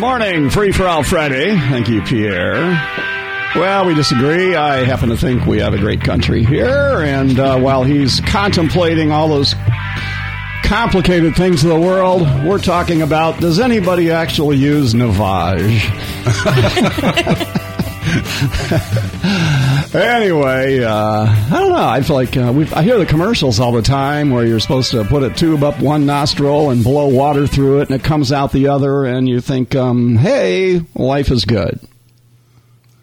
Good morning, Free for All Friday. Thank you, Pierre. Well, we disagree. I happen to think we have a great country here, and uh, while he's contemplating all those complicated things of the world, we're talking about does anybody actually use Navage? anyway, uh, I don't know. I feel like uh, I hear the commercials all the time where you're supposed to put a tube up one nostril and blow water through it, and it comes out the other, and you think, um, "Hey, life is good."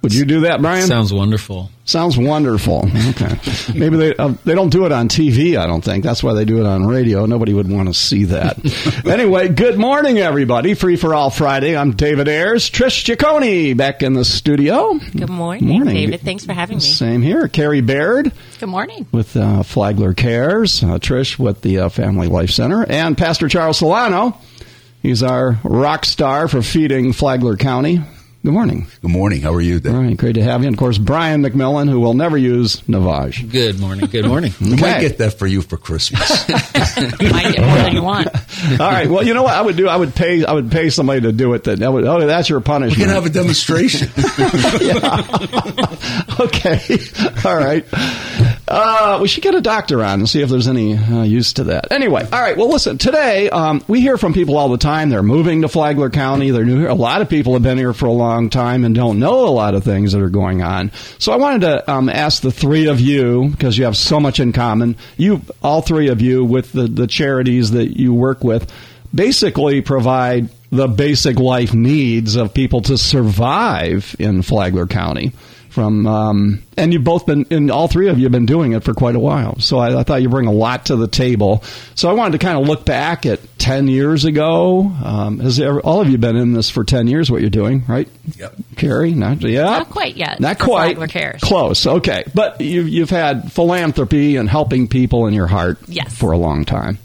Would you do that, Brian? Sounds wonderful. Sounds wonderful. Okay. Maybe they uh, they don't do it on TV. I don't think that's why they do it on radio. Nobody would want to see that. anyway, good morning, everybody. Free for all Friday. I'm David Ayers. Trish Giacone back in the studio. Good morning, Morning. David. Thanks for having me. Same here. Carrie Baird Good morning. with uh, Flagler Cares. Uh, Trish with the uh, Family Life Center, and Pastor Charles Silano. He's our rock star for feeding Flagler County. Good morning. Good morning. How are you? All Dave? right, great to have you. And of course, Brian McMillan, who will never use Navage. Good morning. Good morning. I might get that for you for Christmas. You might get more than you want. All right. Well, you know what I would do? I would pay. I would pay somebody to do it. That, that would. Oh, that's your punishment. we can have a demonstration. okay. All right. Uh, we should get a doctor on and see if there's any uh, use to that. Anyway. All right. Well, listen. Today, um, we hear from people all the time. They're moving to Flagler County. They're new here. A lot of people have been here for a long time and don't know a lot of things that are going on. So I wanted to um, ask the three of you because you have so much in common. You, all three of you, with the the charities that you work with, basically provide the basic life needs of people to survive in Flagler County. From um, and you've both been, and all three of you have been doing it for quite a while. So I, I thought you bring a lot to the table. So I wanted to kind of look back at ten years ago. Um, has ever, all of you been in this for ten years? What you're doing, right? Yep. Carrie, not yeah, Not quite yet Not quite. Cares. Close. Okay, but you've you've had philanthropy and helping people in your heart Yes. for a long time.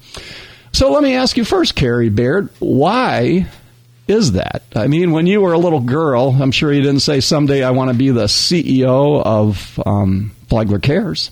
So let me ask you first, Carrie Baird, why is that? I mean, when you were a little girl, I'm sure you didn't say someday I want to be the CEO of um, Flagler Cares.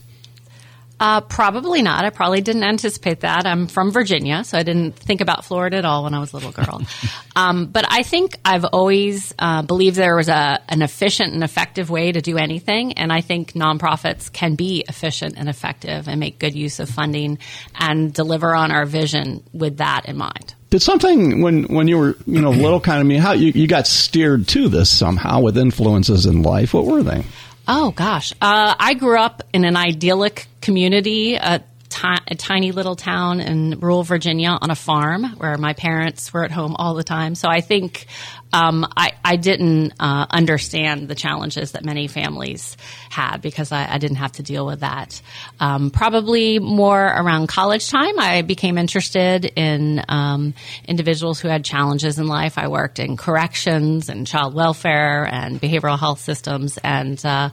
Uh, probably not. I probably didn't anticipate that. I'm from Virginia, so I didn't think about Florida at all when I was a little girl. um, but I think I've always uh, believed there was a, an efficient and effective way to do anything, and I think nonprofits can be efficient and effective and make good use of funding and deliver on our vision with that in mind. Did something when when you were you know little kind of me how you, you got steered to this somehow with influences in life? What were they? Oh gosh, uh, I grew up in an idyllic community, a, ti- a tiny little town in rural Virginia on a farm where my parents were at home all the time. So I think um, I, I didn't uh, understand the challenges that many families had because I, I didn't have to deal with that. Um, probably more around college time, I became interested in um, individuals who had challenges in life. I worked in corrections and child welfare and behavioral health systems, and uh,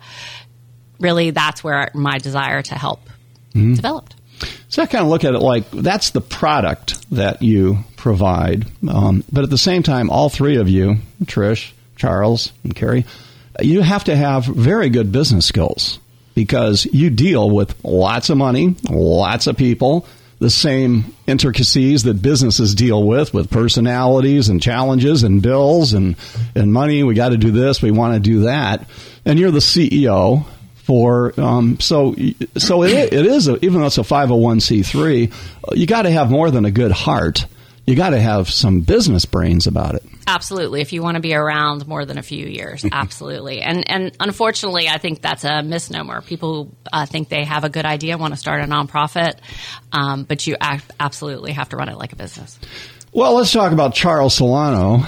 really that's where my desire to help developed. So I kind of look at it like that's the product that you provide, um, but at the same time, all three of you, Trish, Charles, and Carrie, you have to have very good business skills because you deal with lots of money, lots of people, the same intricacies that businesses deal with, with personalities and challenges and bills and and money. We got to do this, we want to do that, and you're the CEO for um, so so it, it is a, even though it's a 501c3 you got to have more than a good heart you got to have some business brains about it Absolutely. If you want to be around more than a few years, absolutely. And and unfortunately, I think that's a misnomer. People uh, think they have a good idea want to start a nonprofit, um, but you absolutely have to run it like a business. Well let's talk about charles silano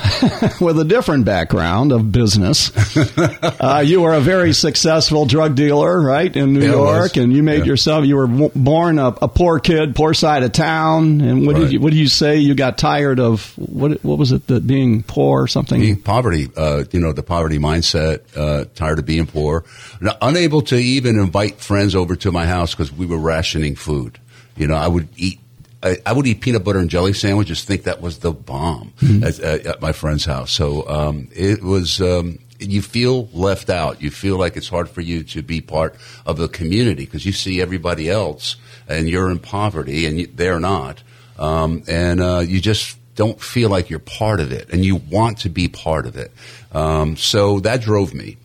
with a different background of business uh, you were a very successful drug dealer right in new Yeah, york and you made Yeah. yourself you were w- born a, a poor kid poor side of town and what did you what did you say you got tired of what what was it that being poor or something Being poverty, uh, you know, the poverty mindset, uh, tired of being poor, unable to even invite friends over to my house because we were rationing food. You know, I would eat. I, I would eat peanut butter and jelly sandwiches. Think that was the bomb at, at, at my friend's house. So um, it was. Um, you feel left out. You feel like it's hard for you to be part of the community because you see everybody else and you're in poverty and you, they're not. Um, and uh, you just don't feel like you're part of it, and you want to be part of it. Um, so that drove me.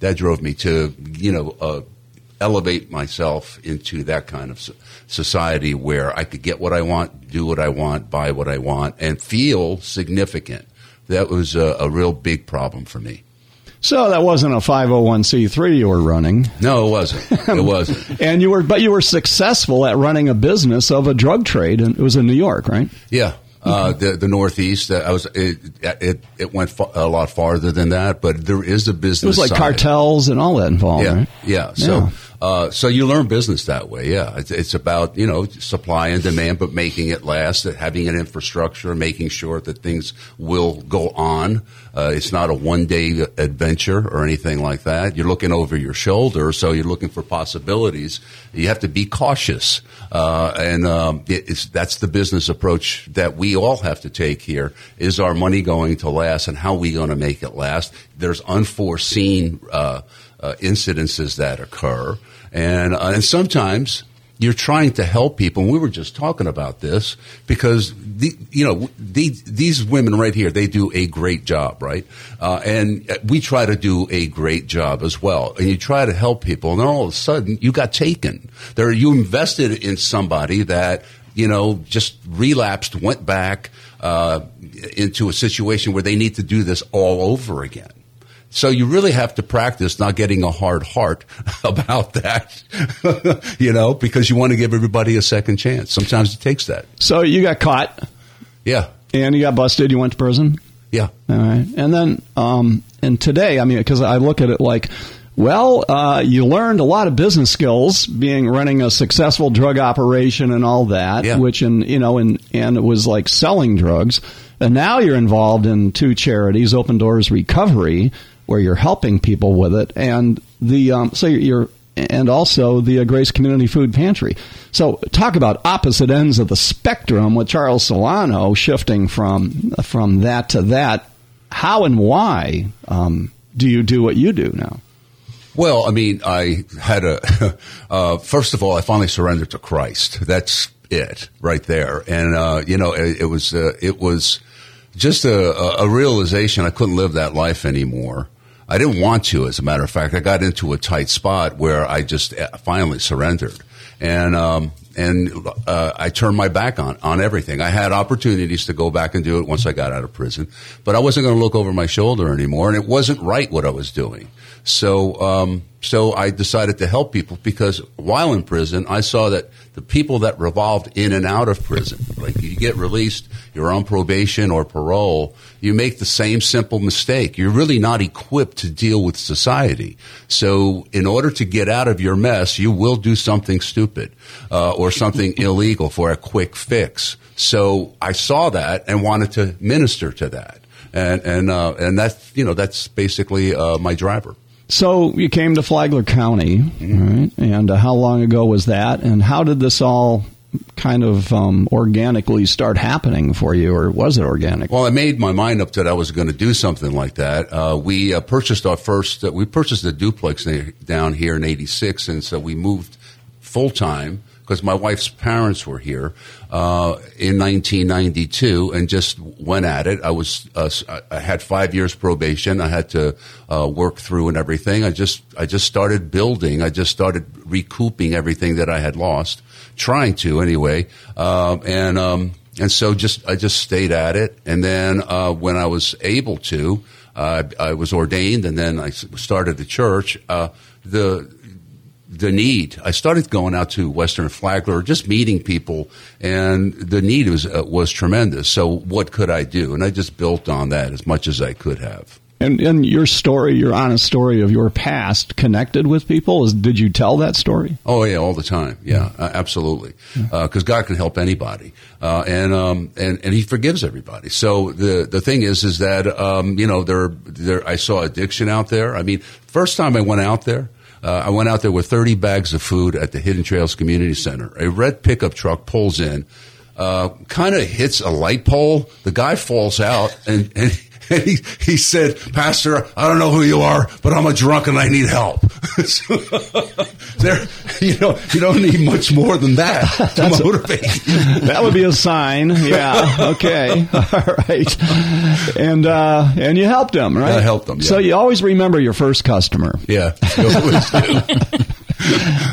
That drove me to you know uh, elevate myself into that kind of society where I could get what I want, do what I want, buy what I want, and feel significant. That was a, a real big problem for me. So that wasn't a 501c3 you were running. No, it wasn't. It wasn't. and you were, but you were successful at running a business of a drug trade, and it was in New York, right? Yeah, uh, the the Northeast. Uh, I was it it, it went fa- a lot farther than that, but there is a business. It was like side. cartels and all that involved, Yeah, right? yeah. So. Yeah. Uh, so you learn business that way, yeah. It's, it's about you know supply and demand, but making it last, having an infrastructure, making sure that things will go on. Uh, it's not a one day adventure or anything like that. You're looking over your shoulder, so you're looking for possibilities. You have to be cautious, uh, and um, that's the business approach that we all have to take here. Is our money going to last, and how are we going to make it last? There's unforeseen. Uh, incidences that occur, and uh, and sometimes you're trying to help people. And we were just talking about this because the, you know the, these women right here they do a great job, right? Uh, and we try to do a great job as well. And you try to help people, and all of a sudden you got taken. There, you invested in somebody that you know just relapsed, went back uh, into a situation where they need to do this all over again. So you really have to practice not getting a hard heart about that, you know, because you want to give everybody a second chance. Sometimes it takes that. So you got caught. Yeah. And you got busted. You went to prison. Yeah. All right. And then, um, and today, I mean, because I look at it like, well, uh, you learned a lot of business skills being running a successful drug operation and all that, yeah. which, and you know, and and it was like selling drugs. And now you're involved in two charities, Open Doors Recovery, where you're helping people with it, and the um, so you're and also the uh, Grace Community Food Pantry. So talk about opposite ends of the spectrum with Charles Silano shifting from from that to that. How and why um, do you do what you do now? Well, I mean, I had a uh, first of all, I finally surrendered to Christ. That's it right there, and uh, you know, it, it was uh, it was just a, a realization I couldn't live that life anymore. I didn't want to, as a matter of fact. I got into a tight spot where I just uh, finally surrendered. And, um, and uh, I turned my back on, on everything. I had opportunities to go back and do it once I got out of prison, but I wasn't going to look over my shoulder anymore, and it wasn't right what I was doing. So, um, so I decided to help people because while in prison, I saw that the people that revolved in and out of prison, like you get released, you're on probation or parole, you make the same simple mistake. You're really not equipped to deal with society. So in order to get out of your mess, you will do something stupid uh, or something illegal for a quick fix. So I saw that and wanted to minister to that. And, and, uh, and that's, you know, that's basically uh, my driver. So you came to Flagler County, mm-hmm. right? And uh, how long ago was that? And how did this all kind of um, organically start happening for you, or was it organic? Well, I made my mind up that I was going to do something like that. Uh, we uh, purchased our first. Uh, we purchased a duplex down here in '86, and so we moved full time because my wife's parents were here uh, in 1992 and just went at it. I was uh, I had five years probation. I had to uh, work through and everything. I just I just started building. I just started recouping everything that I had lost, trying to anyway. Um, and um, and so just I just stayed at it. And then uh, when I was able to. Uh, I was ordained, and then I started the church. Uh, the the need. I started going out to Western Flagler, just meeting people, and the need was uh, was tremendous. So what could I do? And I just built on that as much as I could have. And, and your story, your honest story of your past, connected with people. Is, did you tell that story? Oh yeah, all the time. Yeah, uh, absolutely. Because uh, God can help anybody, uh, and um, and and He forgives everybody. So the the thing is, is that um, you know there there I saw addiction out there. I mean, first time I went out there. Uh, I went out there with 30 bags of food at the Hidden Trails Community Center. A red pickup truck pulls in, uh, kind of hits a light pole. The guy falls out, and, and and he, he said, Pastor, I don't know who you are, but I'm a drunk and I need help. so, there, you know, you don't need much more than that to motivate. that would be a sign. Yeah. Okay. All right. And uh, and you helped him, right? I helped them. Yeah. So you always remember your first customer. Yeah.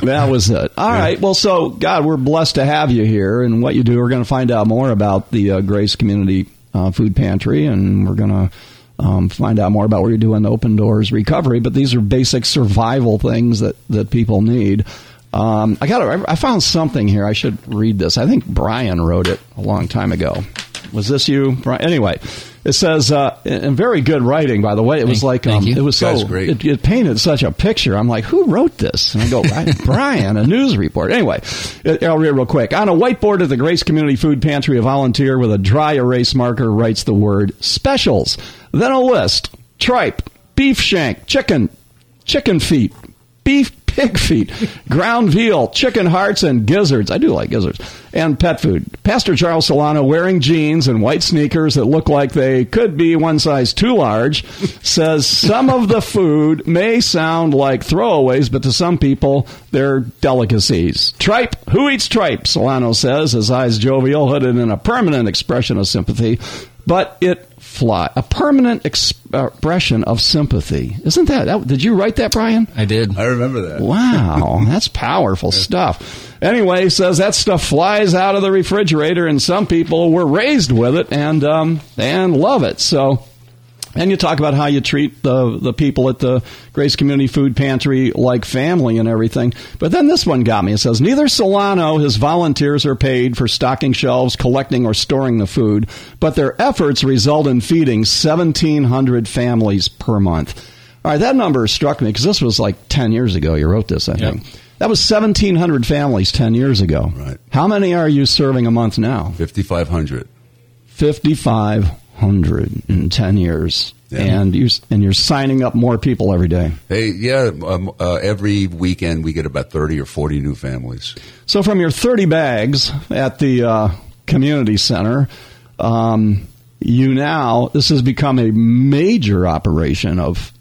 that was it. All yeah. right. Well, so God, we're blessed to have you here, and what you do. We're going to find out more about the uh, Grace Community uh, Food Pantry, and we're going to. Um, find out more about what you're doing the open doors recovery but these are basic survival things that, that people need um, I got I found something here. I should read this. I think Brian wrote it a long time ago. Was this you, Brian? Anyway, it says, uh, in very good writing, by the way. It was like, um, it was so, it, it, painted such a picture. I'm like, who wrote this? And I go, Brian, a news report. Anyway, I'll read real quick. On a whiteboard at the Grace Community Food Pantry, a volunteer with a dry erase marker writes the word specials. Then a list tripe, beef shank, chicken, chicken feet, beef pig feet, ground veal, chicken hearts, and gizzards. I do like gizzards. And pet food. Pastor Charles Silano, wearing jeans and white sneakers that look like they could be one size too large, says some of the food may sound like throwaways, but to some people, they're delicacies. Tripe. Who eats tripe? Silano says, his eyes jovial, hooded in a permanent expression of sympathy. But it fly. A permanent expression of sympathy. Isn't that, that, Did you write that, Brian? I did. I remember that. Wow, that's powerful stuff. Anyway, says that stuff flies out of the refrigerator, and some people were raised with it and um, and love it. So and you talk about how you treat the the people at the Grace Community Food Pantry like family and everything. But then this one got me. It says neither Silano his volunteers are paid for stocking shelves, collecting or storing the food, but their efforts result in feeding 1700 families per month. All right, that number struck me because this was like 10 years ago you wrote this, I think. That was 1700 families 10 years ago. Right. How many are you serving a month now? 5500. 55 hundred in ten years, yeah. and you and you're signing up more people every day. Hey, yeah, um, uh, every weekend we get about thirty or forty new families. So from your thirty bags at the uh, community center. Um, you now this has become a major operation of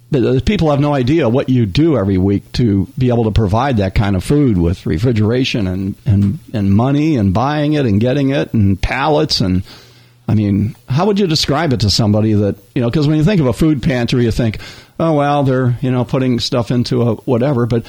people have no idea what you do every week to be able to provide that kind of food with refrigeration and, and, and money and buying it and getting it and pallets and I mean, how would you describe it to somebody that, you know, because when you think of a food pantry, you think, oh, well, they're, you know, putting stuff into a whatever. But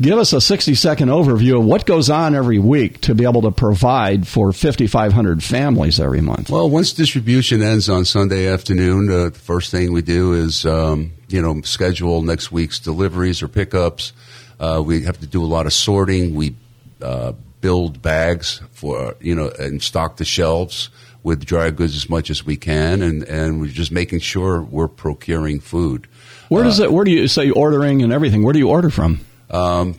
give us a 60 second overview of what goes on every week to be able to provide for 5,500 families every month. Well, once distribution ends on Sunday afternoon, uh, the first thing we do is, um, you know, schedule next week's deliveries or pickups. Uh, we have to do a lot of sorting. We uh, build bags for, you know, and stock the shelves with dry goods as much as we can, and, and we're just making sure we're procuring food. Where does uh, it? Where do you say ordering and everything? Where do you order from? Um,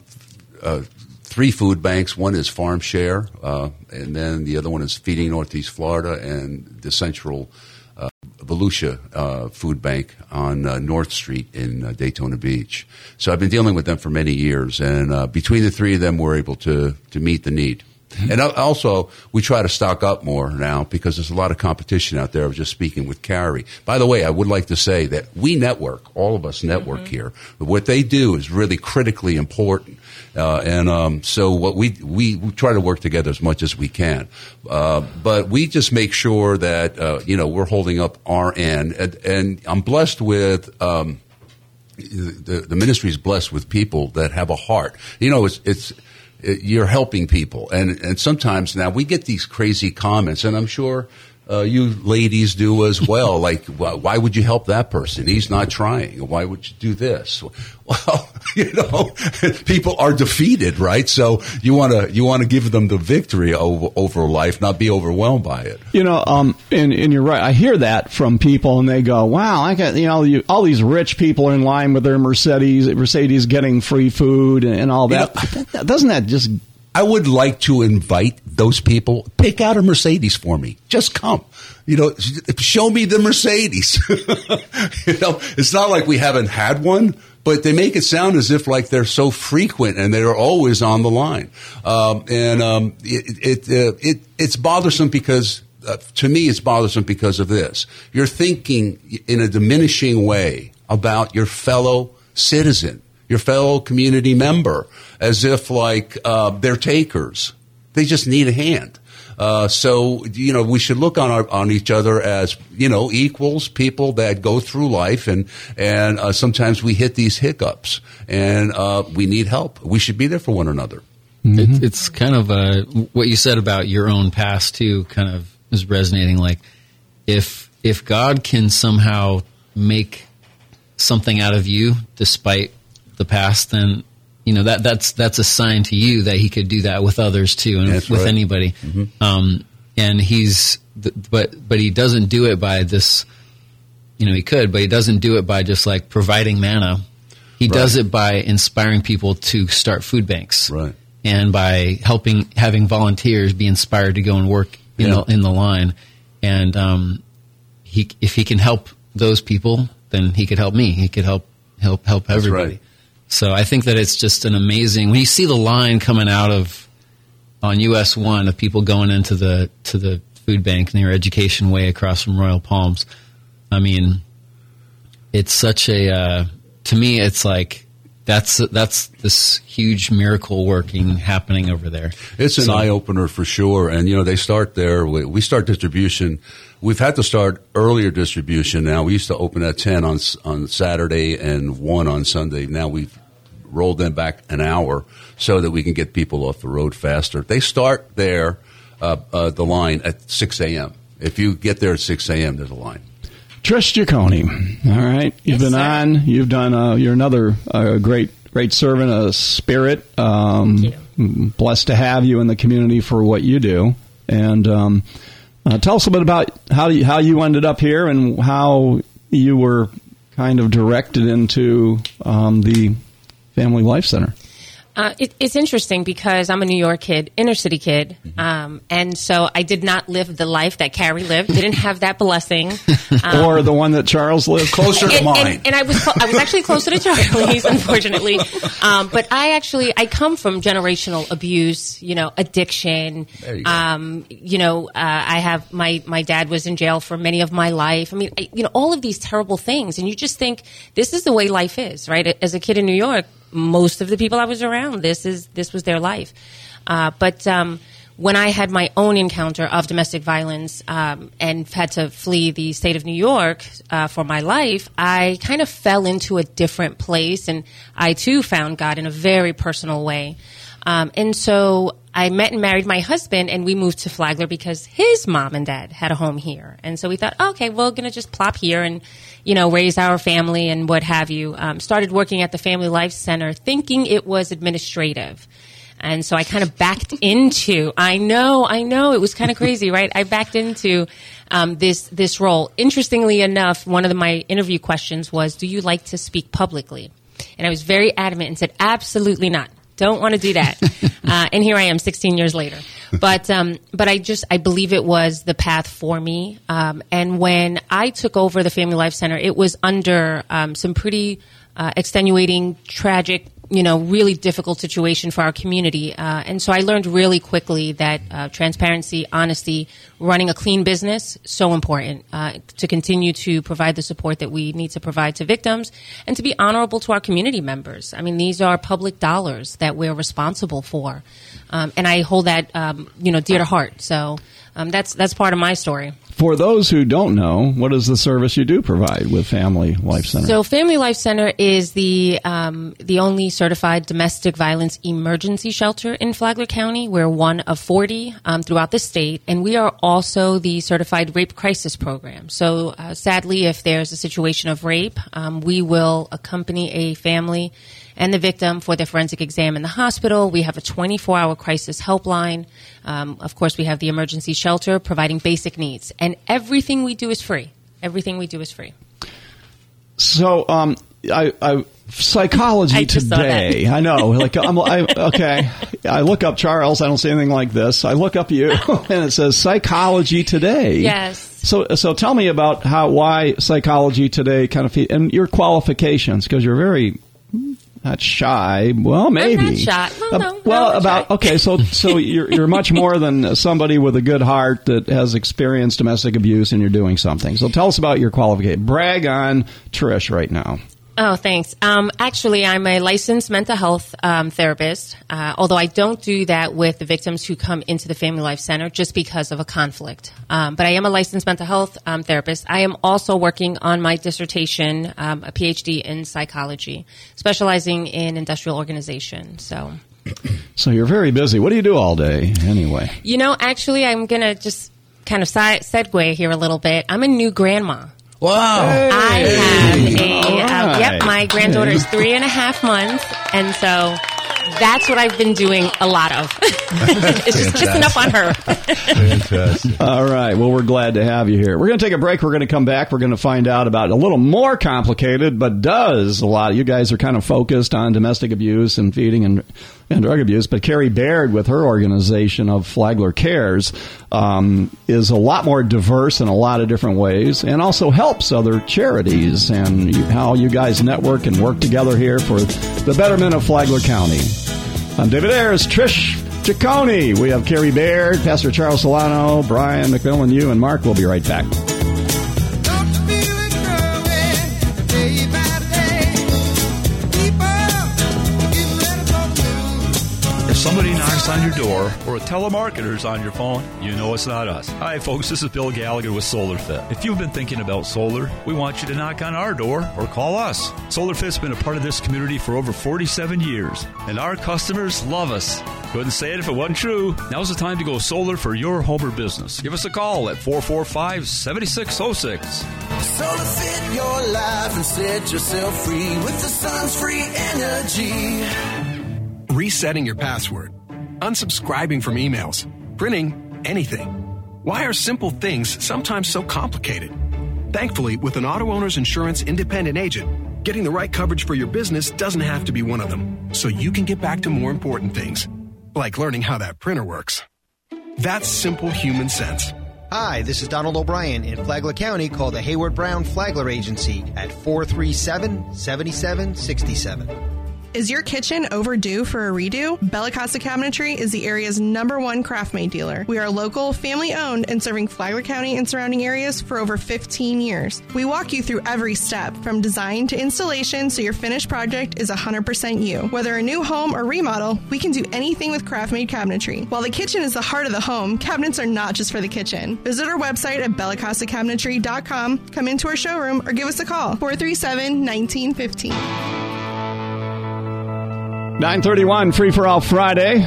uh, three food banks. One is Farm Share, uh, and then the other one is Feeding Northeast Florida, and the Central uh, Volusia uh, Food Bank on uh, North Street in uh, Daytona Beach. So I've been dealing with them for many years, and uh, between the three of them, we're able to to meet the need. And also, we try to stock up more now because there's a lot of competition out there. I was just speaking with Carrie. By the way, I would like to say that we network, all of us network mm-hmm. here. What they do is really critically important. Uh, and um, so what we, we, we try to work together as much as we can. Uh, but we just make sure that, uh, you know, we're holding up our end. And, and I'm blessed with, um, the, the ministry is blessed with people that have a heart. You know, it's, it's, you're helping people. And, and sometimes now we get these crazy comments, and I'm sure uh, you ladies do as well. like, why would you help that person? He's not trying. Why would you do this? Well, you know, people are defeated, right? So you want to you want to give them the victory over, over life, not be overwhelmed by it. You know, um, and, and you're right. I hear that from people, and they go, "Wow, I got you know, you, all these rich people are in line with their Mercedes, Mercedes getting free food and, and all that. You know, Doesn't that just I would like to invite those people, pick out a Mercedes for me. Just come. You know, show me the Mercedes. you know, it's not like we haven't had one, but they make it sound as if like they're so frequent and they're always on the line. Um, and um, it, it, uh, it, it's bothersome because uh, to me, it's bothersome because of this. You're thinking in a diminishing way about your fellow citizen, your fellow community member, as if like uh, they're takers. They just need a hand. Uh, so you know we should look on our, on each other as you know equals, people that go through life, and and uh, sometimes we hit these hiccups, and uh, we need help. We should be there for one another. It, it's kind of uh, what you said about your own past too. Kind of is resonating. Like if if God can somehow make something out of you despite the past, then you know that that's that's a sign to you that He could do that with others too, and That's with right. anybody. Um, and He's but but He doesn't do it by this. You know, He could, but He doesn't do it by just like providing manna. He does it by inspiring people to start food banks Right. and by helping having volunteers be inspired to go and work in Yeah. the in the line. And um, he, if he can help those people, then he could help me. He could help help help everybody. right. So I think that it's just an amazing when you see the line coming out of on US one of people going into the to the food bank near Education Way across from Royal Palms. I mean, it's such a uh, to me it's like that's that's this huge miracle working happening over there. It's an So- eye opener for sure. And, you know, they start there. We we start distribution. We've had to start earlier distribution now. We used to open at 10 on, on Saturday and 1 on Sunday. Now we've rolled them back an hour so that we can get people off the road faster. They start there, uh, uh, the line at 6 a.m. If you get there at 6 a.m., there's a line. Trish Giacone. All right, you've Yes, been sir. on. You've done. Uh, you're another uh, great, great servant, a spirit. Um, blessed to have you in the community for what you do. And um, uh, tell us a bit about how you, how you ended up here and how you were kind of directed into um, the Family Life Center. Uh, it, it's interesting because I'm a New York kid, inner city kid, um, and so I did not live the life that Carrie lived. Didn't have that blessing. Um, or the one that Charles lived Closer to and, mine. and, and I was I was actually closer to Charlie's, unfortunately. Um, but I actually I come from generational abuse, you know, addiction. You. Um, you know, uh, I have my my dad was in jail for many of my life. I mean, I, you know, all of these terrible things, and you just think this is the way life is, right? As a kid in New York, most of the people I was around, this is this was their life. Uh, but um, when I had my own encounter of domestic violence um, and had to flee the state of New York uh, for my life, I kind of fell into a different place, and I too found God in a very personal way. Um, and so I met and married my husband, and we moved to Flagler because his mom and dad had a home here. And so we thought, okay, we're going to just plop here and, you know, raise our family and what have you. Um, started working at the Family Life Center, thinking it was administrative. And so I kind of backed into. I know, I know, it was kind of crazy, right? I backed into um, this this role. Interestingly enough, one of the, my interview questions was, "Do you like to speak publicly?" And I was very adamant and said, "Absolutely not. Don't want to do that." uh, and here I am, 16 years later. But um, but I just I believe it was the path for me. Um, and when I took over the Family Life Center, it was under um, some pretty uh, extenuating, tragic you know, really difficult situation for our community. Uh, and so I learned really quickly that uh, transparency, honesty, running a clean business, so important uh, to continue to provide the support that we need to provide to victims and to be honorable to our community members. I mean, these are public dollars that we're responsible for. Um, and I hold that, um, you know, dear to heart. So um, that's, that's part of my story. For those who don't know, what is the service you do provide with Family Life Center? So, Family Life Center is the um, the only certified domestic violence emergency shelter in Flagler County. We're one of 40 um, throughout the state, and we are also the certified rape crisis program. So, uh, sadly, if there's a situation of rape, um, we will accompany a family and the victim for their forensic exam in the hospital. We have a 24 hour crisis helpline. Um, of course, we have the emergency shelter providing basic needs, and everything we do is free. Everything we do is free. So, um, I, I psychology I just saw that. today. I know. Like, I'm, I, okay. I look up Charles. I don't see anything like this. I look up you, and it says psychology today. Yes. So, so tell me about how why psychology today kind of and your qualifications because you're very not shy. Well, maybe. not shy. Well, Uh, no, well, no, I'm about shy. okay. So, so you're you're much more than somebody with a good heart that has experienced domestic abuse, and you're doing something. So, tell us about your qualification. Brag on Trish right now. Oh, thanks. Um, actually, I'm a licensed mental health um, therapist, uh, although I don't do that with the victims who come into the Family Life Center just because of a conflict. Um, but I am a licensed mental health um, therapist. I am also working on my dissertation, um, a PhD in psychology, specializing in industrial organization. So, So you're very busy. What do you do all day anyway? you know, actually, I'm going to just kind of si- segue here a little bit. I'm a new grandma. Wow. I have a All um, yep. My granddaughter is three and a half months, and so that's what I've been doing a lot of. it's just kissing up on her. Fantastic. All right. Well, we're glad to have you here. We're going to take a break. We're going to come back. We're going to find out about a little more complicated, but does a lot. You guys are kind of focused on domestic abuse and feeding and, and drug abuse. But Carrie Baird, with her organization of Flagler Cares, um, is a lot more diverse in a lot of different ways and also helps other charities and how you guys network and work together here for the betterment of Flagler County. I'm David Ayers, Trish Giacone. We have Carrie Baird, Pastor Charles Silano, Brian McMillan, you, and Mark. We'll be right back. On your door or a telemarketer's on your phone, you know it's not us. Hi, folks. This is Bill Gallagher with SolarFit. If you've been thinking about solar, we want you to knock on our door or call us. SolarFit's been a part of this community for over 47 years, and our customers love us. Couldn't say it if it wasn't true. Now's the time to go solar for your home or business. Give us a call at 445 7606. Solar fit your life and set yourself free with the sun's free energy. resetting your password, unsubscribing from emails, printing anything. Why are simple things sometimes so complicated? Thankfully, with an Auto-Owners Insurance independent agent, getting the right coverage for your business doesn't have to be one of them, so you can get back to more important things, like learning how that printer works. That's simple human sense. Hi, this is Donald O'Brien in Flagler County. Call the Hayward Brown Flagler Agency at 437 7767. Is your kitchen overdue for a redo? Bella Costa Cabinetry is the area's number one KraftMaid dealer. We are local, family owned, and serving Flagler County and surrounding areas for over 15 years. We walk you through every step from design to installation so your finished project is 100% you. Whether a new home or remodel, we can do anything with KraftMaid cabinetry. While the kitchen is the heart of the home, cabinets are not just for the kitchen. Visit our website at bellacostacabinetry.com, come into our showroom, or give us a call 437 1915. 931 Free for All Friday.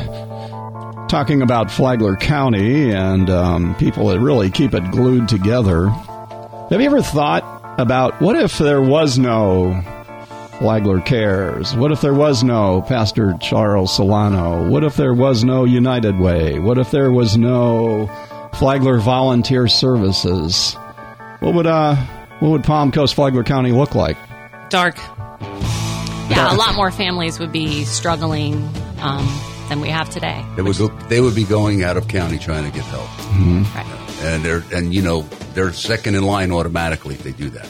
Talking about Flagler County and um, people that really keep it glued together. Have you ever thought about what if there was no Flagler Cares? What if there was no Pastor Charles Silano? What if there was no United Way? What if there was no Flagler Volunteer Services? What would uh what would Palm Coast Flagler County look like? Dark. Yeah, a lot more families would be struggling um, than we have today. They would, go, they would be going out of county trying to get help. Right. And they're, and you know, they're second in line automatically if they do that.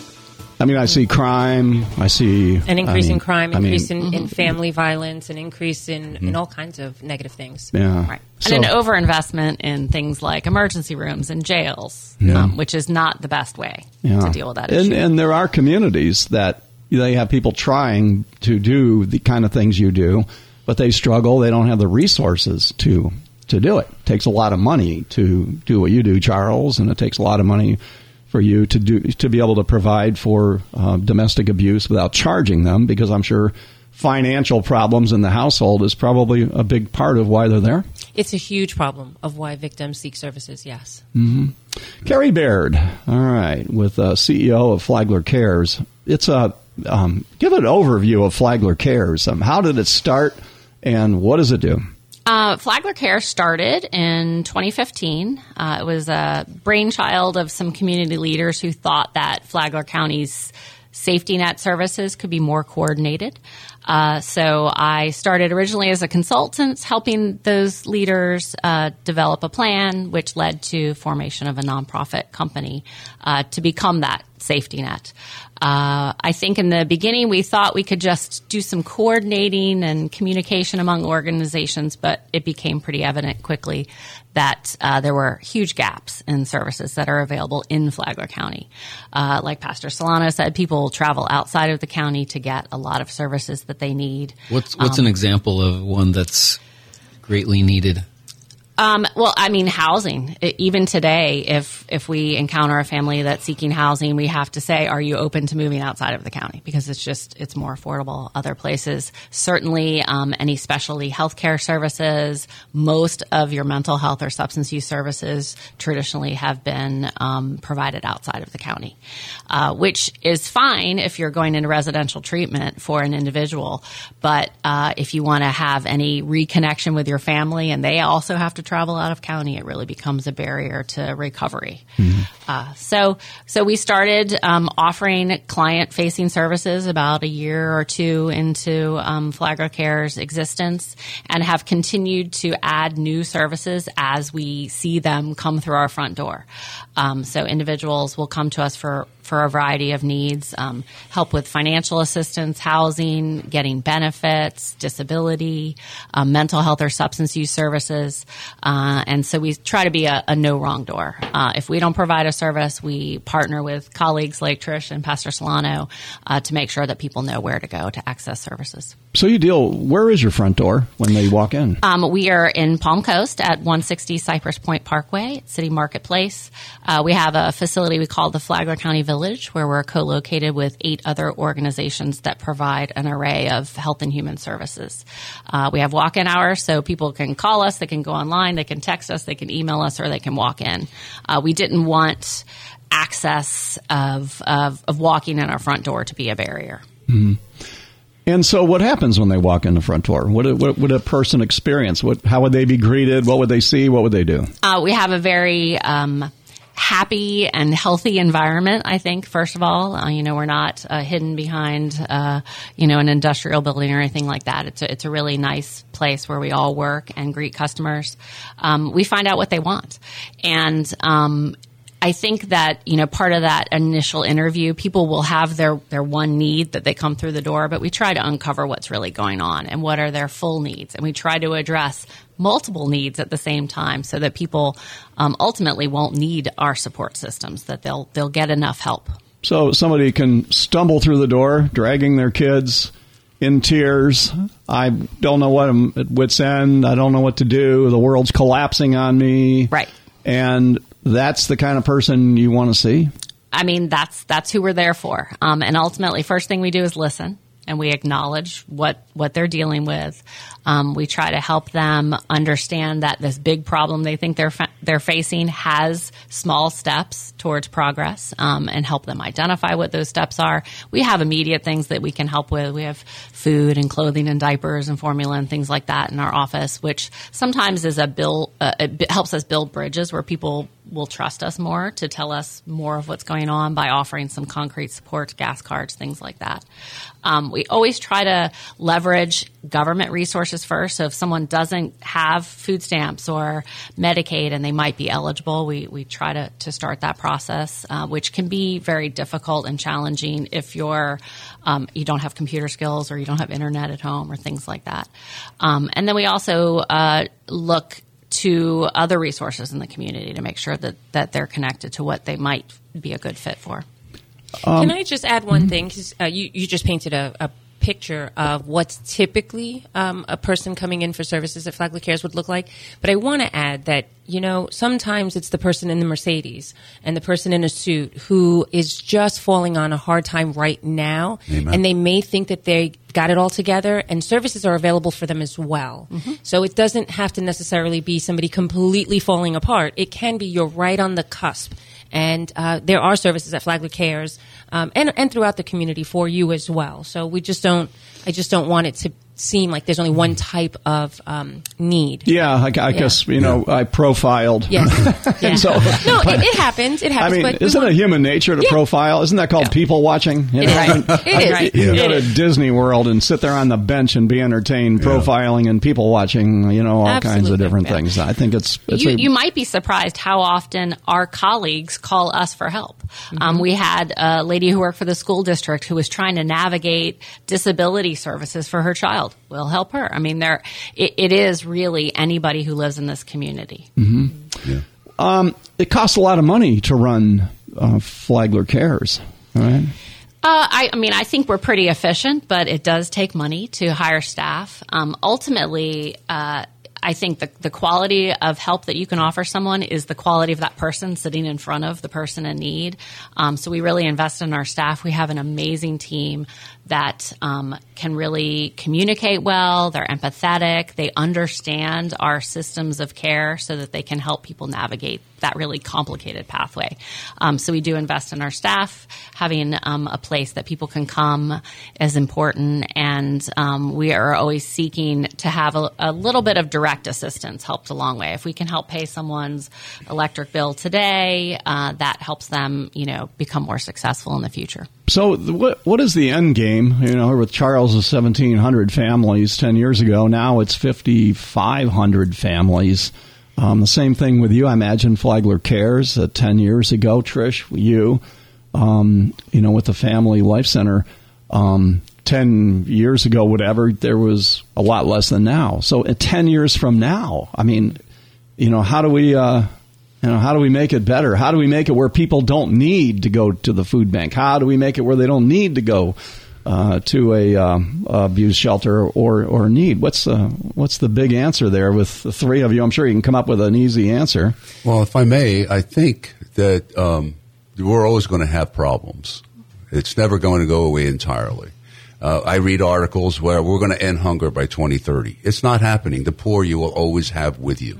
I mean, I see crime. I see An increase I mean- in crime, I mean, increase in, in family violence, an increase in, in all kinds of negative things. Yeah. Right. So- and an overinvestment in things like emergency rooms and jails, um, which is not the best way yeah. to deal with that and, issue. And there are communities that they have people trying to do the kind of things you do, but they struggle. They don't have the resources to to do it. It takes a lot of money to do what you do, Charles, and it takes a lot of money for you to do to be able to provide for uh, domestic abuse without charging them, because I'm sure financial problems in the household is probably a big part of why they're there. It's a huge problem of why victims seek services, yes. Carrie Baird, all right, with uh, CEO of Flagler Cares. It's a um, give an overview of Flagler Cares. Um, how did it start, and what does it do? Uh, Flagler Care started in 2015. Uh, it was a brainchild of some community leaders who thought that Flagler County's safety net services could be more coordinated. Uh, so I started originally as a consultant, helping those leaders uh, develop a plan, which led to formation of a nonprofit company uh, to become that safety net. Uh, I think in the beginning we thought we could just do some coordinating and communication among organizations, but it became pretty evident quickly that uh, there were huge gaps in services that are available in Flagler County. Uh, like Pastor Silano said, people travel outside of the county to get a lot of services that they need. What's what's Um, an example of one that's greatly needed? Um, well, I mean, housing. Even today, if if we encounter a family that's seeking housing, we have to say, "Are you open to moving outside of the county?" Because it's just it's more affordable. Other places, certainly, um, any specialty healthcare services, most of your mental health or substance use services traditionally have been um, provided outside of the county, uh, which is fine if you're going into residential treatment for an individual. But uh, if you want to have any reconnection with your family and they also have to travel out of county, it really becomes a barrier to recovery. Uh, so, so we started um, offering client-facing services about a year or two into um, Flagler Care's existence, and have continued to add new services as we see them come through our front door. Um, so, individuals will come to us for for a variety of needs um, help with financial assistance, housing, getting benefits, disability, um, mental health or substance use services. Uh, and so we try to be a, a no wrong door. Uh, if we don't provide a service, we partner with colleagues like Trish and Pastor Silano uh, to make sure that people know where to go to access services. So you deal. Where is your front door when they walk in? Um, we are in Palm Coast at 160 Cypress Point Parkway, City Marketplace. Uh, we have a facility we call the Flagler County Village, where we're co-located with eight other organizations that provide an array of health and human services. Uh, we have walk-in hours, so people can call us, they can go online, they can text us, they can email us, or they can walk in. Uh, we didn't want access of, of, of walking in our front door to be a barrier. And so, what happens when they walk in the front door? What, what would a person experience? What, how would they be greeted? What would they see? What would they do? Uh, we have a very um, happy and healthy environment. I think, first of all, uh, you know, we're not uh, hidden behind, uh, you know, an industrial building or anything like that. It's a, it's a really nice place where we all work and greet customers. Um, we find out what they want, and um, I think that you know part of that initial interview, people will have their their one need that they come through the door, but we try to uncover what's really going on and what are their full needs, and we try to address multiple needs at the same time, so that people um, ultimately won't need our support systems, that they'll they'll get enough help. So somebody can stumble through the door, dragging their kids in tears. I don't know what I'm at wit's end. I don't know what to do. The world's collapsing on me. Right. And that's the kind of person you want to see. I mean, that's that's who we're there for. Um, and ultimately, first thing we do is listen, and we acknowledge what what they're dealing with. Um, we try to help them understand that this big problem they think they're fa- they're facing has small steps towards progress, um, and help them identify what those steps are. We have immediate things that we can help with. We have food and clothing and diapers and formula and things like that in our office, which sometimes is a bill. Uh, it helps us build bridges where people will trust us more to tell us more of what's going on by offering some concrete support, gas cards, things like that. Um, we always try to leverage government resources first. So if someone doesn't have food stamps or Medicaid and they might be eligible, we, we try to, to start that process, uh, which can be very difficult and challenging if you're um, you don't have computer skills or you don't have internet at home or things like that. Um, and then we also uh, look to other resources in the community to make sure that, that they're connected to what they might be a good fit for. Can I just add one thing? 'Cause, uh, you, you just painted a, a picture of what's typically um, a person coming in for services at Flagler Cares would look like. But I want to add that, you know, sometimes it's the person in the Mercedes and the person in a suit who is just falling on a hard time right now. Amen. And they may think that they got it all together and services are available for them as well. So it doesn't have to necessarily be somebody completely falling apart. It can be you're right on the cusp. And uh, there are services at Flagler Cares um, and, and throughout the community for you as well. So we just don't, I just don't want it to, seem like there's only one type of um, need. Yeah, I, I guess you know I profiled. Yes. Yeah. so, no, it, it happens. It I happens. mean, but isn't want- it human nature to Yeah. profile? Isn't that called people watching? You It know, is. I mean, It is. You It go to. Disney World and sit there on the bench and be entertained, profiling and people watching. You know, all kinds of Absolutely. different things. I think it's it's you, a, you might be surprised how often our colleagues call us for help. Mm-hmm. Um, we had a lady who worked for the school district who was trying to navigate disability services for her child. We'll help her. I mean, there it, it is really anybody who lives in this community. Um, it costs a lot of money to run uh, Flagler Cares, right? Uh, I, I mean, I think we're pretty efficient, but it does take money to hire staff. Um, ultimately, uh, I think the, the quality of help that you can offer someone is the quality of that person sitting in front of the person in need. Um, so we really invest in our staff. We have an amazing team that um, can really communicate well. They're empathetic. They understand our systems of care so that they can help people navigate that really complicated pathway. Um, so we do invest in our staff. Having um, a place that people can come is important, and um, we are always seeking to have a, a little bit of direct assistance helps a long way. If we can help pay someone's electric bill today, uh, that helps them, you know, become more successful in the future. So, what what is the end game? You know, with Charles's seventeen hundred families ten years ago, now it's fifty five hundred families. Um, the same thing with you, I imagine. Flagler Cares uh, ten years ago, Trish, you, um, you know, with the Family Life Center. Um, 10 years ago, whatever, there was a lot less than now. So, uh, 10 years from now, I mean, you know, how do we, uh, you know, how do we make it better? How do we make it where people don't need to go to the food bank? How do we make it where they don't need to go uh, to a um, abuse shelter or or need? What's the what's the big answer there with the three of you? I'm sure you can come up with an easy answer. Well, if I may, I think that um, we're always going to have problems. It's never going to go away entirely. Uh, I read articles where we're going to end hunger by 2030. It's not happening. The poor you will always have with you.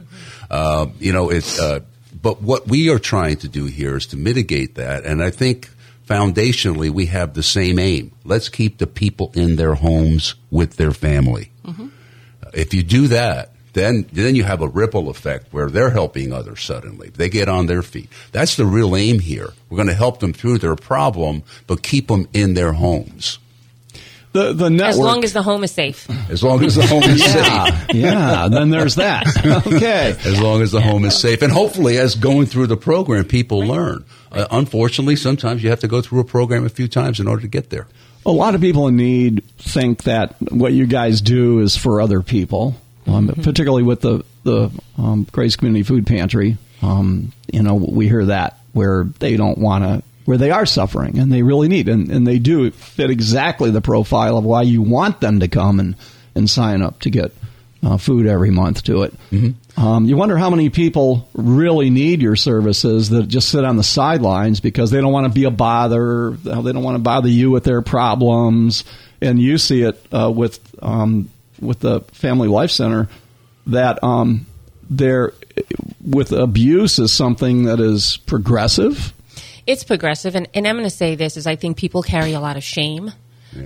Uh, you know, it's. Uh, but what we are trying to do here is to mitigate that, and I think foundationally we have the same aim. Let's keep the people in their homes with their family. Mm-hmm. If you do that, then then you have a ripple effect where they're helping others suddenly. They get on their feet. That's the real aim here. We're going to help them through their problem, but keep them in their homes. The the network. As long as the home is safe. As long as the home is yeah, safe. yeah. Then there's that. Okay. As long as the home is safe. And hopefully, as going through the program, people learn. Uh, unfortunately, sometimes you have to go through a program a few times in order to get there. A lot of people in need think that what you guys do is for other people, um, particularly with the the um, Grace Community Food Pantry. Um, you know, we hear that where they don't want to, where they are suffering and they really need, and, and they do fit exactly the profile of why you want them to come and, and sign up to get uh, food every month to it. Um, you wonder how many people really need your services that just sit on the sidelines because they don't want to be a bother. They don't want to bother you with their problems. And you see it uh, with um, with the Family Life Center that um, there with abuse is something that is progressive. It's progressive, and, and I'm going to say this: is I think people carry a lot of shame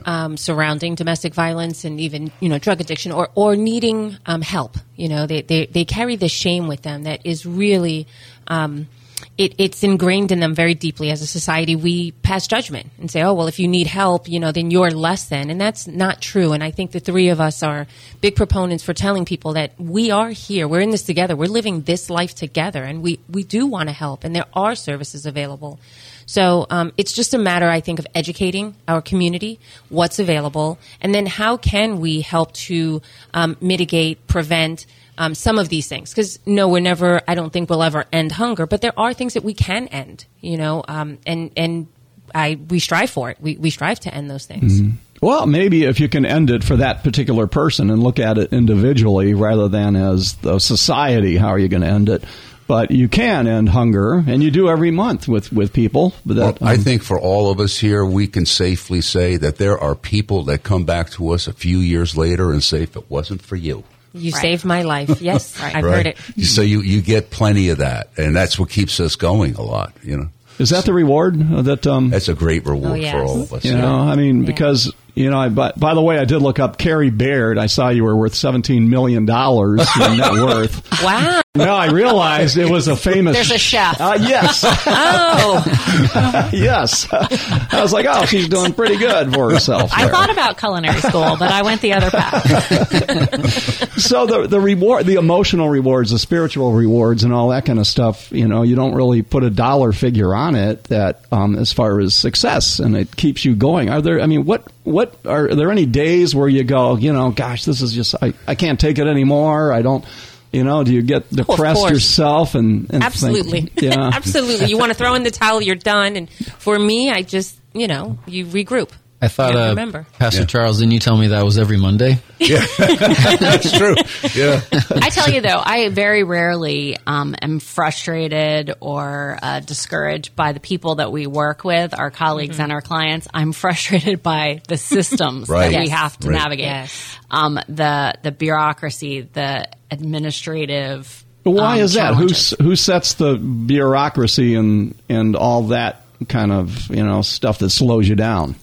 um, surrounding domestic violence and even you know drug addiction or or needing um, help. You know, they, they they carry this shame with them that is really. Um, it, it's ingrained in them very deeply as a society. We pass judgment and say, "Oh, well, if you need help, you know, then you're less than," and that's not true. And I think the three of us are big proponents for telling people that we are here. We're in this together. We're living this life together, and we we do want to help, and there are services available. So um, it's just a matter, I think, of educating our community what's available, and then how can we help to um, mitigate, prevent um, some of these things. Because no, we're never. I don't think we'll ever end hunger, but there are things that we can end. You know, um, and and I we strive for it. We we strive to end those things. Well, maybe if you can end it for that particular person and look at it individually rather than as the society, how are you going to end it? But you can end hunger, and you do every month with, with people. But Well, that, I um, think for all of us here, we can safely say that there are people that come back to us a few years later and say, if it wasn't for you. You saved my life. Yes, right. I've heard it. So you, you get plenty of that, and that's what keeps us going a lot, you know. is that the reward that um, That's a great reward Oh, yes. for all of us. You yeah. know, I mean, because You know, I, by, by the way, I did look up Carrie Baird. I saw you were worth $17 million in net worth. Wow. Now I realized it was a famous. There's a chef. Uh, yes. Oh, yes. I was like, oh, she's doing pretty good for herself. I thought about culinary school, but I went the other path. so the the reward, the emotional rewards, the spiritual rewards, and all that kind of stuff. You know, you don't really put a dollar figure on it. That um, as far as success, and it keeps you going. Are there? I mean, what what are, are there any days where you go? You know, gosh, this is just I I can't take it anymore. I don't. You know, do you get depressed course. yourself and, and absolutely. think, yeah, absolutely. You want to throw in the towel, you're done. And for me, I just, you know, you regroup. I thought, You uh, remember. Pastor Yeah. Charles, didn't you tell me that was every Monday? Yeah, that's true. Yeah. I tell you though, I very rarely um, am frustrated or uh, discouraged by the people that we work with, our colleagues and our clients. I'm frustrated by the systems Right. that we have to Right. navigate, Yes. um, the the bureaucracy, the administrative. But why um, is that? Who challenges. s- who sets the bureaucracy and and all that kind of you know stuff that slows you down?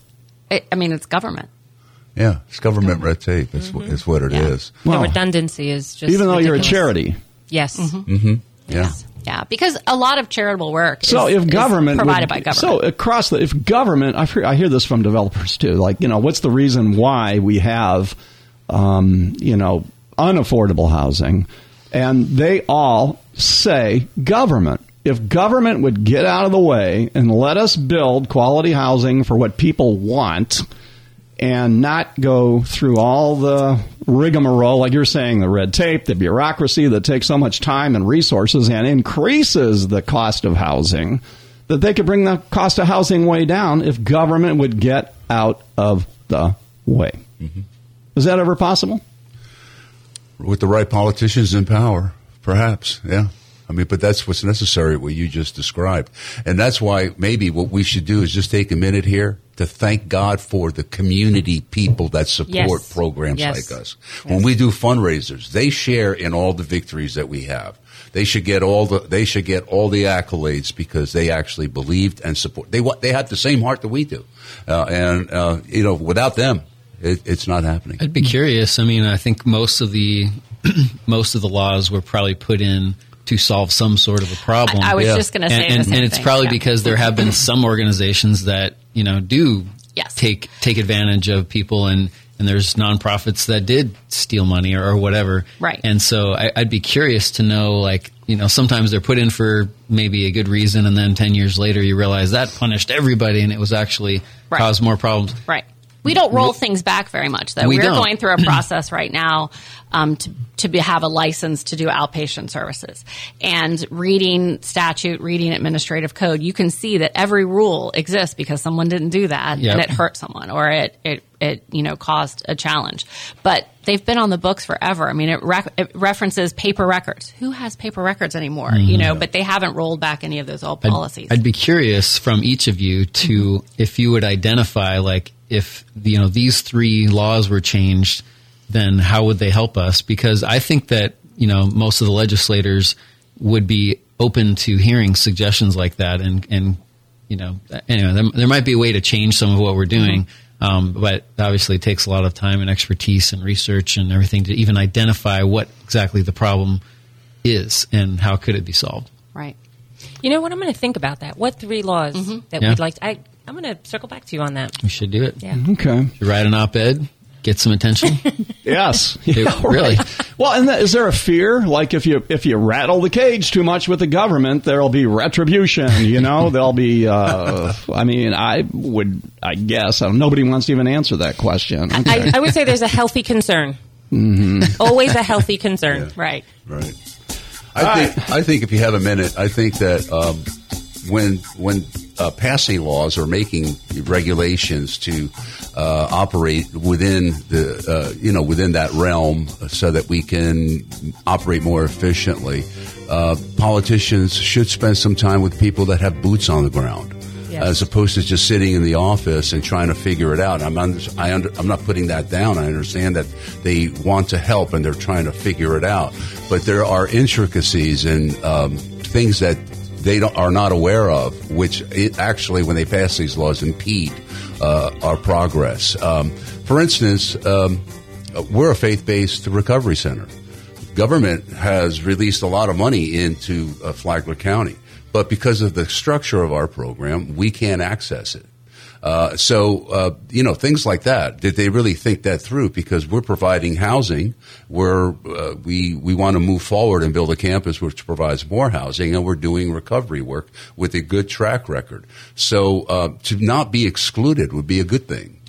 It, I mean, it's government. Yeah. It's government red tape. It's, wh- it's what it is. Yeah. the Well, redundancy is just. even though you're a charity. Yes. Mm-hmm. Yeah. Yeah, because a lot of charitable work So is, if is government provided would- by government. so across the if government, I hear, I hear this from developers too. Like you know, what's the reason why we have um, you know unaffordable housing, and they all say government. If government would get out of the way and let us build quality housing for what people want, and not go through all the rigmarole, like you're saying, the red tape, the bureaucracy that takes so much time and resources and increases the cost of housing, that they could bring the cost of housing way down if government would get out of the way. Mm-hmm. Is that ever possible? With the right politicians in power, perhaps. Yeah. I mean, but that's what's necessary, what you just described. And that's why maybe what we should do is just take a minute here to thank God for the community people that support Yes. programs Yes. like us. When we do fundraisers, they share in all the victories that we have. They should get all the they should get all the accolades because they actually believed and support. They wa- they have the same heart that we do, uh, and uh, you know, without them, it, it's not happening. I'd be curious. I mean, I think most of the most of the laws were probably put in to solve some sort of a problem. I was Yeah. just going to say and, the and, same and it's thing. probably Yeah. because there have been some organizations that you know do Yes. take take advantage of people and and there's nonprofits that did steal money or, or whatever Right. and so I, I'd be curious to know like you know sometimes they're put in for maybe a good reason and then 10 years later you realize that punished everybody and it was actually Right. caused more problems Right. We don't roll things back very much, though. We We're don't. going through a process right now um, to to be, have a license to do outpatient services. And reading statute, reading administrative code, you can see that every rule exists because someone didn't do that Yep. and it hurt someone or it it it you know caused a challenge. But they've been on the books forever. I mean, it, rec- it references paper records. Who has paper records anymore? You know, but they haven't rolled back any of those old I'd- policies. I'd, be curious from each of you to if you would identify like if you know these three laws were changed, then how would they help us? Because I think that you know most of the legislators would be open to hearing suggestions like that, and and you know anyway, there, there might be a way to change some of what we're doing. Um, but obviously, it takes a lot of time and expertise and research and everything to even identify what exactly the problem is and how could it be solved. right. You know what? I'm going to think about that. What three laws Mm-hmm. that Yeah. we'd like to, I, I'm going to circle back to you on that. We should do it. Yeah. Okay. You write an op-ed, get some attention. Yes. Dude, Yeah, really? right. Well, and that, is there a fear? Like if you if you rattle the cage too much with the government, there'll be retribution. You know, there'll be. Uh, I mean, I would. I guess I nobody wants to even answer that question. Okay. I, I would say there's a healthy concern. Mm-hmm. Always a healthy concern. Right. Right. I think I think if you have a minute, I think that um, when when uh, passing laws or making regulations to uh, operate within the uh, you know within that realm, so that we can operate more efficiently, uh, politicians should spend some time with people that have boots on the ground. Yes. As opposed to just sitting in the office and trying to figure it out. I'm under, I under, I'm not putting that down. I understand that they want to help and they're trying to figure it out. But there are intricacies and um, things that they are not aware of, which actually, when they pass these laws, impede uh, our progress. Um, for instance, um, we're a faith-based recovery center. Government has released a lot of money into uh, Flagler County, but because of the structure of our program, we can't access it. Uh, so, uh, you know, things like that. Did they really think that through? Because we're providing housing where uh, we we want to move forward and build a campus which provides more housing, and we're doing recovery work with a good track record. So, uh, to not be excluded would be a good thing.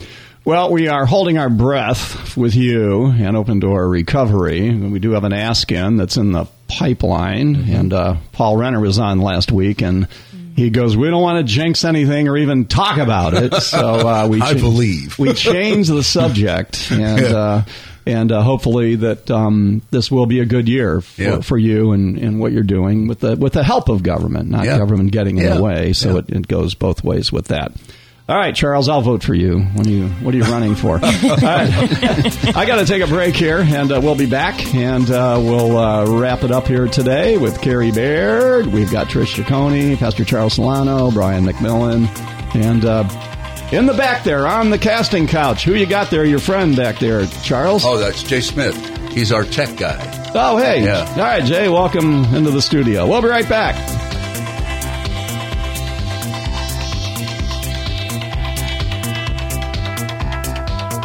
Well, we are holding our breath with you and Open Door Recovery. We do have an ask in that's in the pipeline, Mm-hmm. and uh, Paul Renner was on last week, and he goes, "We don't want to jinx anything or even talk about it." So uh, we I believe. we changed the subject, and uh, and uh, hopefully that um, this will be a good year for, Yeah. for you and, and what you're doing with the with the help of government, not Yeah. government getting in Yeah. the way. So Yeah. it, it goes both ways with that. All right, Charles, I'll vote for you. What are you What are you running for? All right. I got to take a break here, and uh, we'll be back, and uh, we'll uh, wrap it up here today with Carrie Baird. We've got Trish Giacone, Pastor Charles Silano, Brian McMillan, and uh, in the back there on the casting couch, who you got there? Your friend back there, Charles. Oh, that's Jay Smith. He's our tech guy. Oh, hey. Yeah. All right, Jay, welcome into the studio. We'll be right back.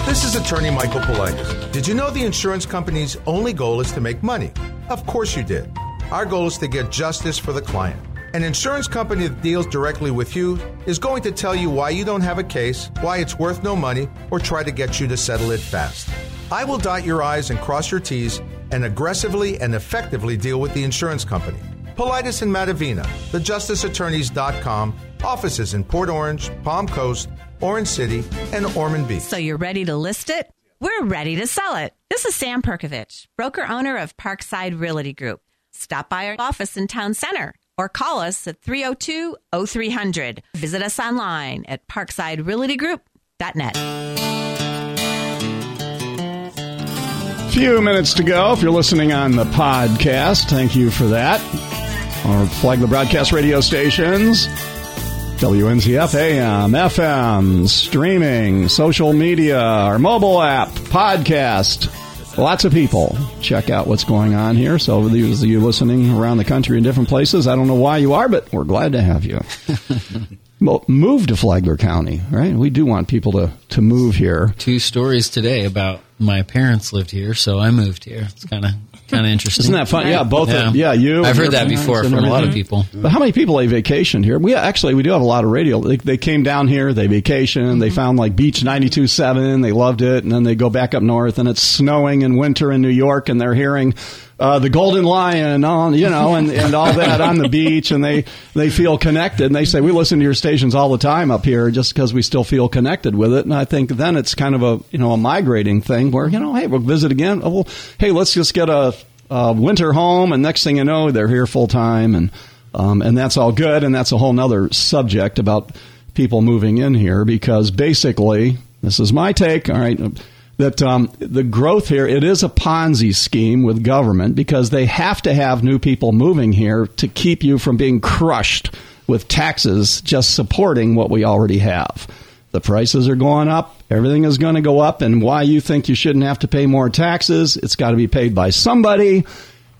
This is attorney Michael Politis. Did you know the insurance company's only goal is to make money? Of course you did. Our goal is to get justice for the client. An insurance company that deals directly with you is going to tell you why you don't have a case, why it's worth no money, or try to get you to settle it fast. I will dot your I's and cross your T's and aggressively and effectively deal with the insurance company. Politis and Matavina, thejusticeattorneys.com, offices in Port Orange, Palm Coast, Orange City, and Ormond Beach. So you're ready to list it? We're ready to sell it. This is Sam Perkovich, broker owner of Parkside Realty Group. Stop by our office in Town Center or call us at 302 0300. Visit us online at parksiderealtygroup.net. Few minutes to go. If you're listening on the podcast, thank you for that. Or Flagler Broadcasting radio stations, WNZF AM, FM, streaming, social media, our mobile app, podcast. Lots of people check out what's going on here. So, those of you listening around the country in different places, I don't know why you are, but we're glad to have you. well, move to Flagler County, right? We do want people to, to move here. Two stories today about my parents lived here, so I moved here. It's kind of kind of hmm. interesting. Isn't that fun? Yeah, both. Of, yeah, you. I've heard that before and from a lot of people. But how many people they vacationed here? We actually we do have a lot of radio. They, they came down here, they vacationed, they mm-hmm. found like Beach 92.7, they loved it, and then they go back up north, and it's snowing in winter in New York, and they're hearing uh, the Golden Lion on, you know, and, and all that on the beach, and they they feel connected, and they say we listen to your stations all the time up here just because we still feel connected with it, and I think then it's kind of a you know a migrating thing where you know hey we'll visit again, oh, well hey let's just get a uh, winter home, and next thing you know, they're here full time, and um, and that's all good, and that's a whole nother subject about people moving in here because basically, this is my take. All right. That um, the growth here, it is a Ponzi scheme with government because they have to have new people moving here to keep you from being crushed with taxes just supporting what we already have. The prices are going up. Everything is going to go up. And why you think you shouldn't have to pay more taxes, it's got to be paid by somebody.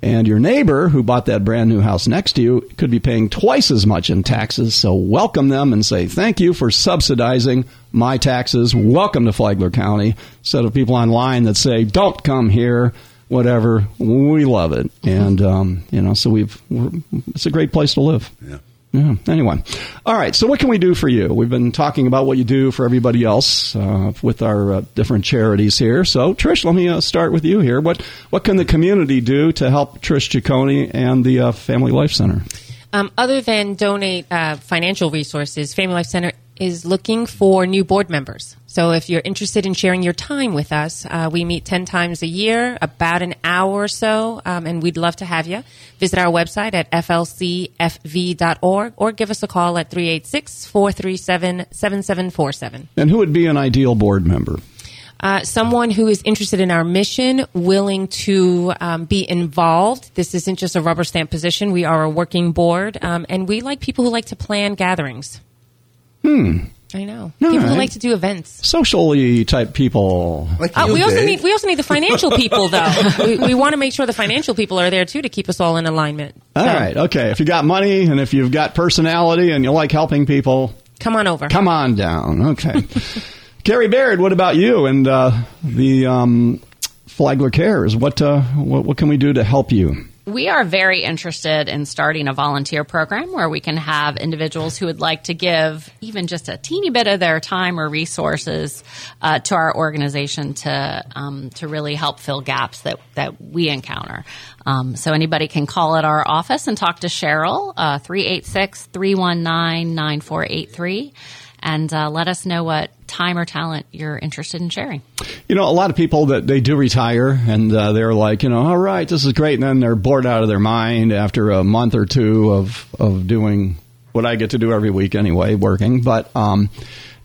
And your neighbor who bought that brand new house next to you could be paying twice as much in taxes. So welcome them and say thank you for subsidizing my taxes. Welcome to Flagler County. Instead of people online that say don't come here, whatever. We love it, and um, you know, so we've it's a great place to live. Yeah. Yeah. Anyway, all right. So, what can we do for you? We've been talking about what you do for everybody else uh, with our uh, different charities here. So, Trish, let me uh, start with you here. What what can the community do to help Trish Giacone and the uh, Family Life Center? Um, other than donate uh, financial resources, Family Life Center is looking for new board members. So if you're interested in sharing your time with us, uh, we meet 10 times a year, about an hour or so, um, and we'd love to have you. Visit our website at flcfv.org or give us a call at 386 437 7747. And who would be an ideal board member? Uh, someone who is interested in our mission, willing to um, be involved. This isn't just a rubber stamp position. We are a working board, um, and we like people who like to plan gatherings. Hmm. I know All people who right. like to do events. Socially type people. Like Uh, you, we also Dave. need we also need the financial people though. we, we want to make sure the financial people are there too to keep us all in alignment. All So, right, okay. If you got money and if you've got personality and you like helping people, come on over. come on down. Okay. Carrie Baird, what about you and uh, the um, Flagler Cares? What, uh, what what can we do to help you? We are very interested in starting a volunteer program where we can have individuals who would like to give even just a teeny bit of their time or resources uh, to our organization to um, to really help fill gaps that that we encounter. Um, so anybody can call at our office and talk to Cheryl uh, 386-319-9483 and uh, let us know what time or talent you're interested in sharing. You know, a lot of people that they do retire and uh, they're like, you know, all right, this is great, and then they're bored out of their mind after a month or two of of doing what I get to do every week anyway, working. But um,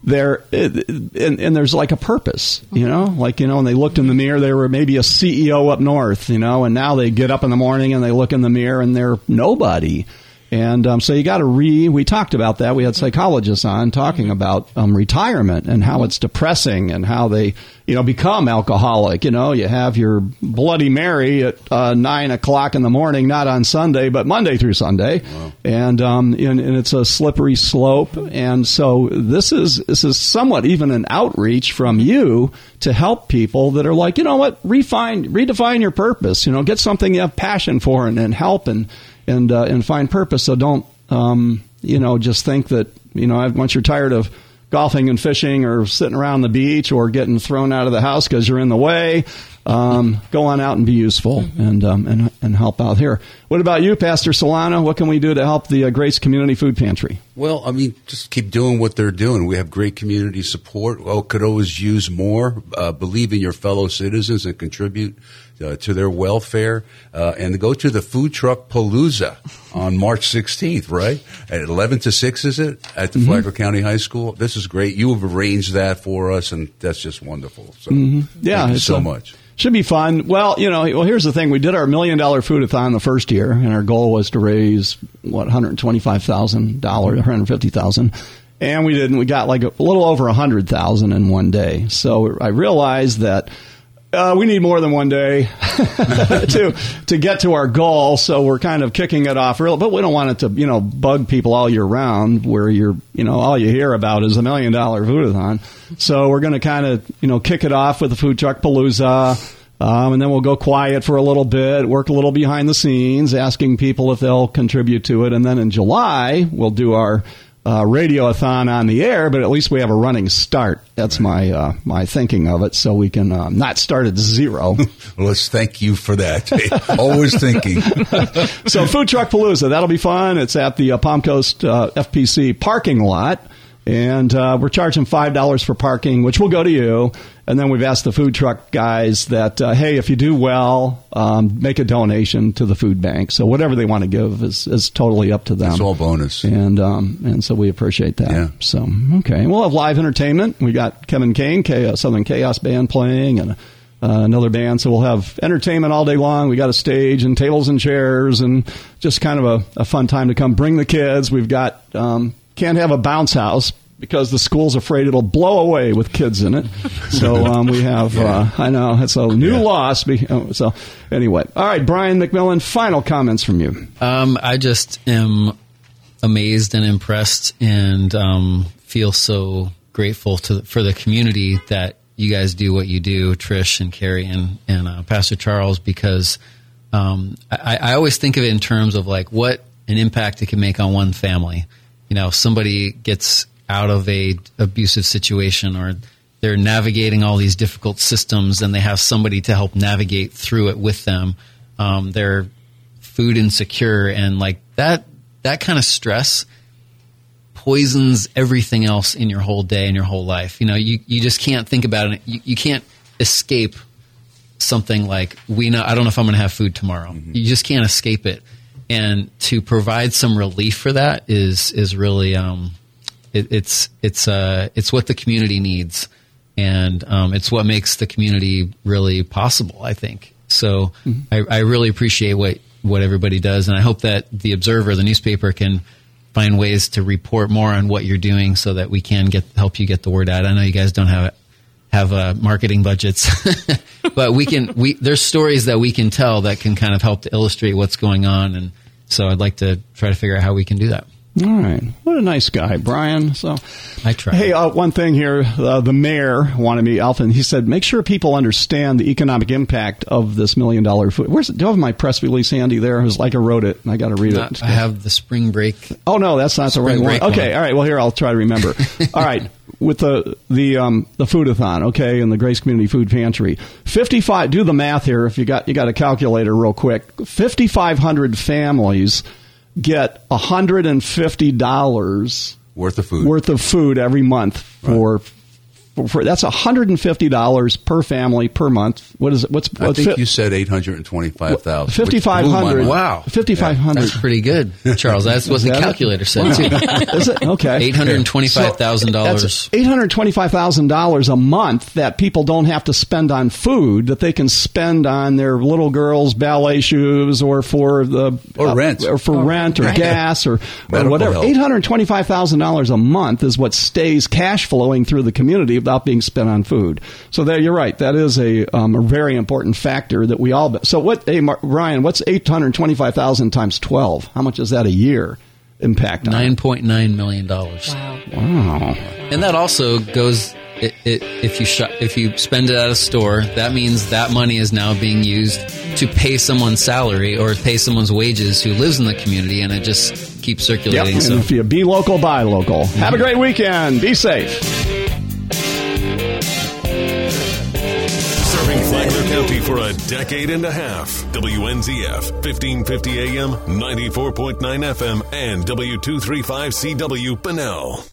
there and, and there's like a purpose, you know, like you know, and they looked in the mirror, they were maybe a CEO up north, you know, and now they get up in the morning and they look in the mirror and they're nobody. And um, so you got to re. We talked about that. We had psychologists on talking about um, retirement and how it's depressing and how they, you know, become alcoholic. You know, you have your Bloody Mary at uh, nine o'clock in the morning, not on Sunday, but Monday through Sunday, and um, and, and it's a slippery slope. And so this is this is somewhat even an outreach from you to help people that are like, you know what, refine, redefine your purpose. You know, get something you have passion for and, and help and and uh, and find purpose. So don't um, you know just think that you know once you're tired of golfing and fishing or sitting around the beach or getting thrown out of the house because you're in the way. Um, go on out and be useful and um, and and help out here. What about you, Pastor Silano? What can we do to help the uh, Grace Community Food Pantry? Well, I mean, just keep doing what they're doing. We have great community support. Well, could always use more. Uh, believe in your fellow citizens and contribute uh, to their welfare. Uh, and go to the food truck Palooza on March 16th, right? At 11 to 6, is it? At the Mm-hmm. Flagler County High School. This is great. You have arranged that for us, and that's just wonderful. So, Mm-hmm. Yeah, thank you so a- much. Should be fun. Well, you know, well, here's the thing: we did our million dollar foodathon the first year, and our goal was to raise what 125 thousand dollars, 150 thousand, and we didn't. We got like a little over a hundred thousand in one day. So I realized that. Uh, we need more than one day to to get to our goal, so we're kind of kicking it off real. But we don't want it to, you know, bug people all year round, where you're, you know, all you hear about is a million dollar foodathon. So we're going to kind of, you know, kick it off with the food truck palooza. Um, and then we'll go quiet for a little bit, work a little behind the scenes, asking people if they'll contribute to it. And then in July, we'll do our uh, radiothon on the air, but at least we have a running start. That's my uh, my thinking of it, so we can uh, not start at zero. Well, let's thank you for that. always thinking. so food truck palooza that'll be fun it's at the uh, palm coast uh, fpc parking lot and uh, we're charging five dollars for parking which will go to you and then we've asked the food truck guys that uh, hey if you do well um, make a donation to the food bank so whatever they want to give is, is totally up to them It's all bonus. and um, and so we appreciate that. Yeah. So okay, we'll have live entertainment. We got Kevin Kane, Chaos, Southern Chaos Band playing, and uh, another band. So we'll have entertainment all day long. We got a stage and tables and chairs, and just kind of a, a fun time to come. Bring the kids. We've got um, can't have a bounce house. Because the school's afraid it'll blow away with kids in it, so um, we have. Uh, I know it's a new loss. be- oh, So anyway, all right, Brian McMillan. Final comments from you. Um, I just am amazed and impressed, and um, feel so grateful to for the community that you guys do what you do, Trish and Carrie and and uh, Pastor Charles, because um, I, I always think of it in terms of like what an impact it can make on one family. You know, somebody gets out of a abusive situation or they're navigating all these difficult systems and they have somebody to help navigate through it with them. Um, they're food insecure and like that that kind of stress poisons everything else in your whole day and your whole life. You know, you, you just can't think about it. You, you can't escape something like we know I don't know if I'm going to have food tomorrow. You just can't escape it. And to provide some relief for that is is really um, it, it's it's uh, it's what the community needs, and um, it's what makes the community really possible. I think so. I, I really appreciate what what everybody does, and I hope that the Observer, the newspaper, can find ways to report more on what you're doing so that we can get help you get the word out. I know you guys don't have have uh, marketing budgets, but we can. We there's stories that we can tell that can kind of help to illustrate what's going on, and so I'd like to try to figure out how we can do that. All right. What a nice guy, Brian. So I try. Hey, uh, one thing here. Uh, the mayor wanted me, Alfin. He said, make sure people understand the economic impact of this million dollar food. Where's do you have my press release handy there? It was like I wrote it, and I got to read Not- it. I have the spring break. Oh no, that's not the right Spring one. Okay, one. all right. Well, here I'll try to remember. all right, with the the um, the foodathon, okay, and the Grace Community Food Pantry, fifty five. Do the math here. If you got you got a calculator, real quick. Fifty five hundred families get hundred and fifty dollars worth of food worth of food every month for. For, for, that's hundred and fifty dollars per family per month. What is it? What's, I what's think fit- you said 825,000. 5500. Wow. 5500. That's pretty good, Charles. That's what Is the that it? calculator said Wow. too. Is it okay? Eight hundred twenty-five thousand dollars. Eight hundred twenty-five thousand dollars a month that people don't have to spend on food that they can spend on their little girls' ballet shoes or for the Or uh, rent. or for oh, rent or right. gas or, or whatever. Eight hundred twenty-five thousand dollars a month is what stays cash flowing through the community without being spent on food. So there, you're right. That is a um, a very important factor that we all. So what? Hey, Mar- Ryan, what's eight hundred twenty-five thousand times twelve? How much is that a year? Impact Nine point nine million dollars. Wow. Wow. And that also goes it, it, if you shop, if you spend it at a store, that means that money is now being used to pay someone's salary or pay someone's wages who lives in the community, and it just keeps Yep. circulating. And So if you be local, buy local. Have a great weekend. Be safe. County for a decade and a half. WNZF, 1550 AM, 94.9 FM, and W235CW, Bunnell.